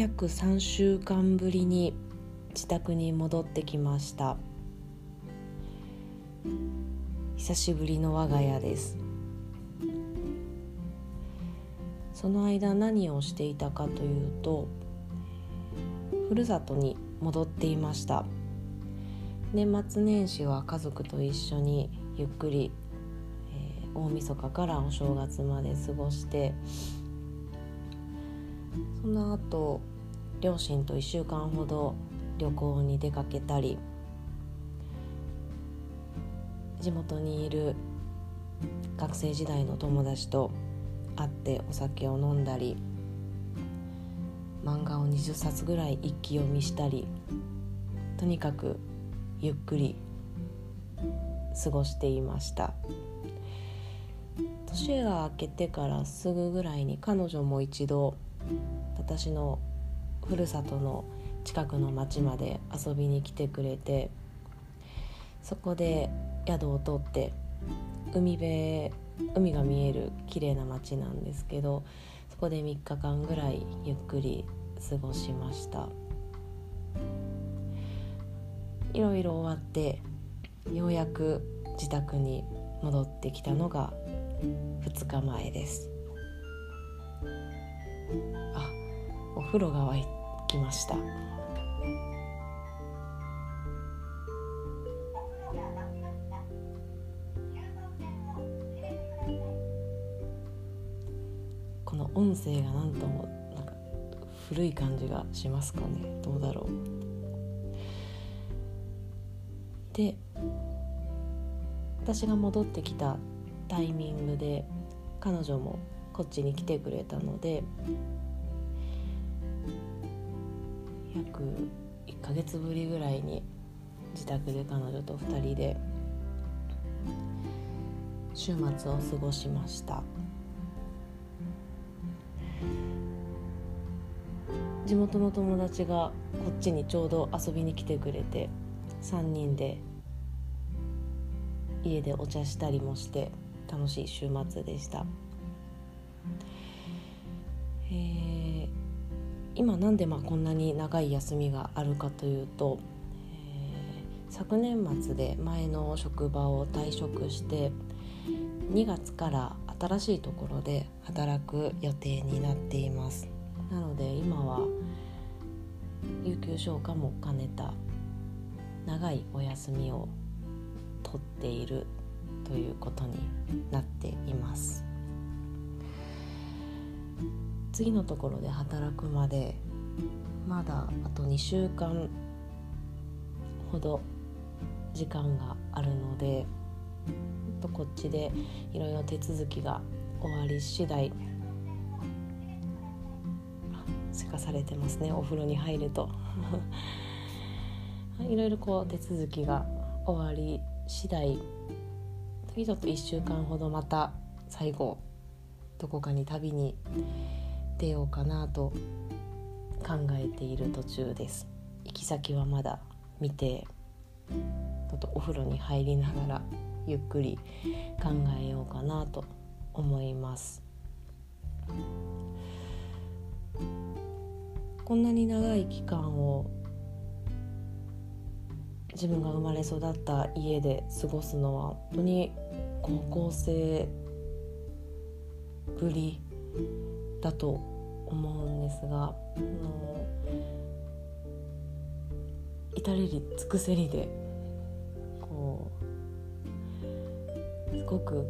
約3週間ぶりに自宅に戻ってきました。久しぶりの我が家です。その間何をしていたかというとふるさとに戻っていました。年末年始は家族と一緒にゆっくり、えー、大晦日からお正月まで過ごしてその後両親と1週間ほど旅行に出かけたり地元にいる学生時代の友達と会ってお酒を飲んだり漫画を20冊ぐらい一気読みしたりとにかくゆっくり過ごしていました。年が明けてからすぐぐらいに彼女も一度私のふるさとの近くの町まで遊びに来てくれてそこで宿を取って海辺海が見える綺麗な町なんですけどそこで3日間ぐらいゆっくり過ごしました。いろいろ終わってようやく自宅に戻ってきたのが2日前です。あお風呂が沸きました。この音声がなんとも古い感じがしますかね。どうだろう。で私が戻ってきたタイミングで彼女もこっちに来てくれたので約1ヶ月ぶりぐらいに自宅で彼女と2人で週末を過ごしました。地元の友達がこっちにちょうど遊びに来てくれて3人で家でお茶したりもして楽しい週末でした、えー、今なんでまあこんなに長い休みがあるかというと、えー、昨年末で前の職場を退職して2月から新しいところで働く予定になっています。なので今は有給消化も兼ねた長いお休みを取っているということになっています。次のところで働くまでまだあと2週間ほど時間があるのでとこっちでいろいろ手続きが終わり次第せかされてますねお風呂に入ると。いろいろこう手続きが終わり次第次ちょっと1週間ほどまた最後どこかに旅に出ようかなと考えている途中です。行き先はまだ見てちょっとお風呂に入りながらゆっくり考えようかなと思います。こんなに長い期間を自分が生まれ育った家で過ごすのは本当に高校生ぶりだと思うんですがあの至れり尽くせりでこうすごく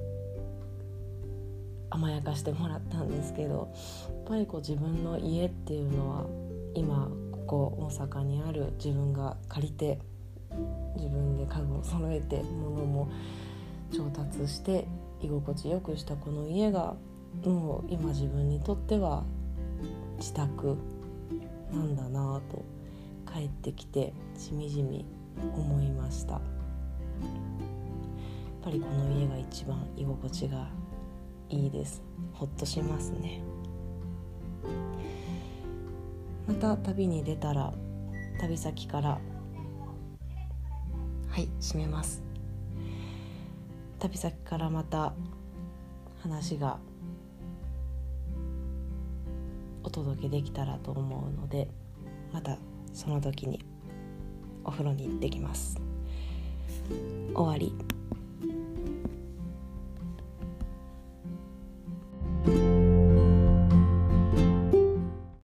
甘やかしてもらったんですけどやっぱりこう自分の家っていうのは今ここ大阪にある自分が借りて自分で家具を揃えて物も調達して居心地よくしたこの家がもう今自分にとっては自宅なんだなぁと帰ってきてしみじみ思いました。やっぱりこの家が一番居心地がいいです。ほっとしますね。また旅に出たら旅先からはい閉めます。旅先からまた話がお届けできたらと思うのでまたその時にお風呂に行ってきます。終わり。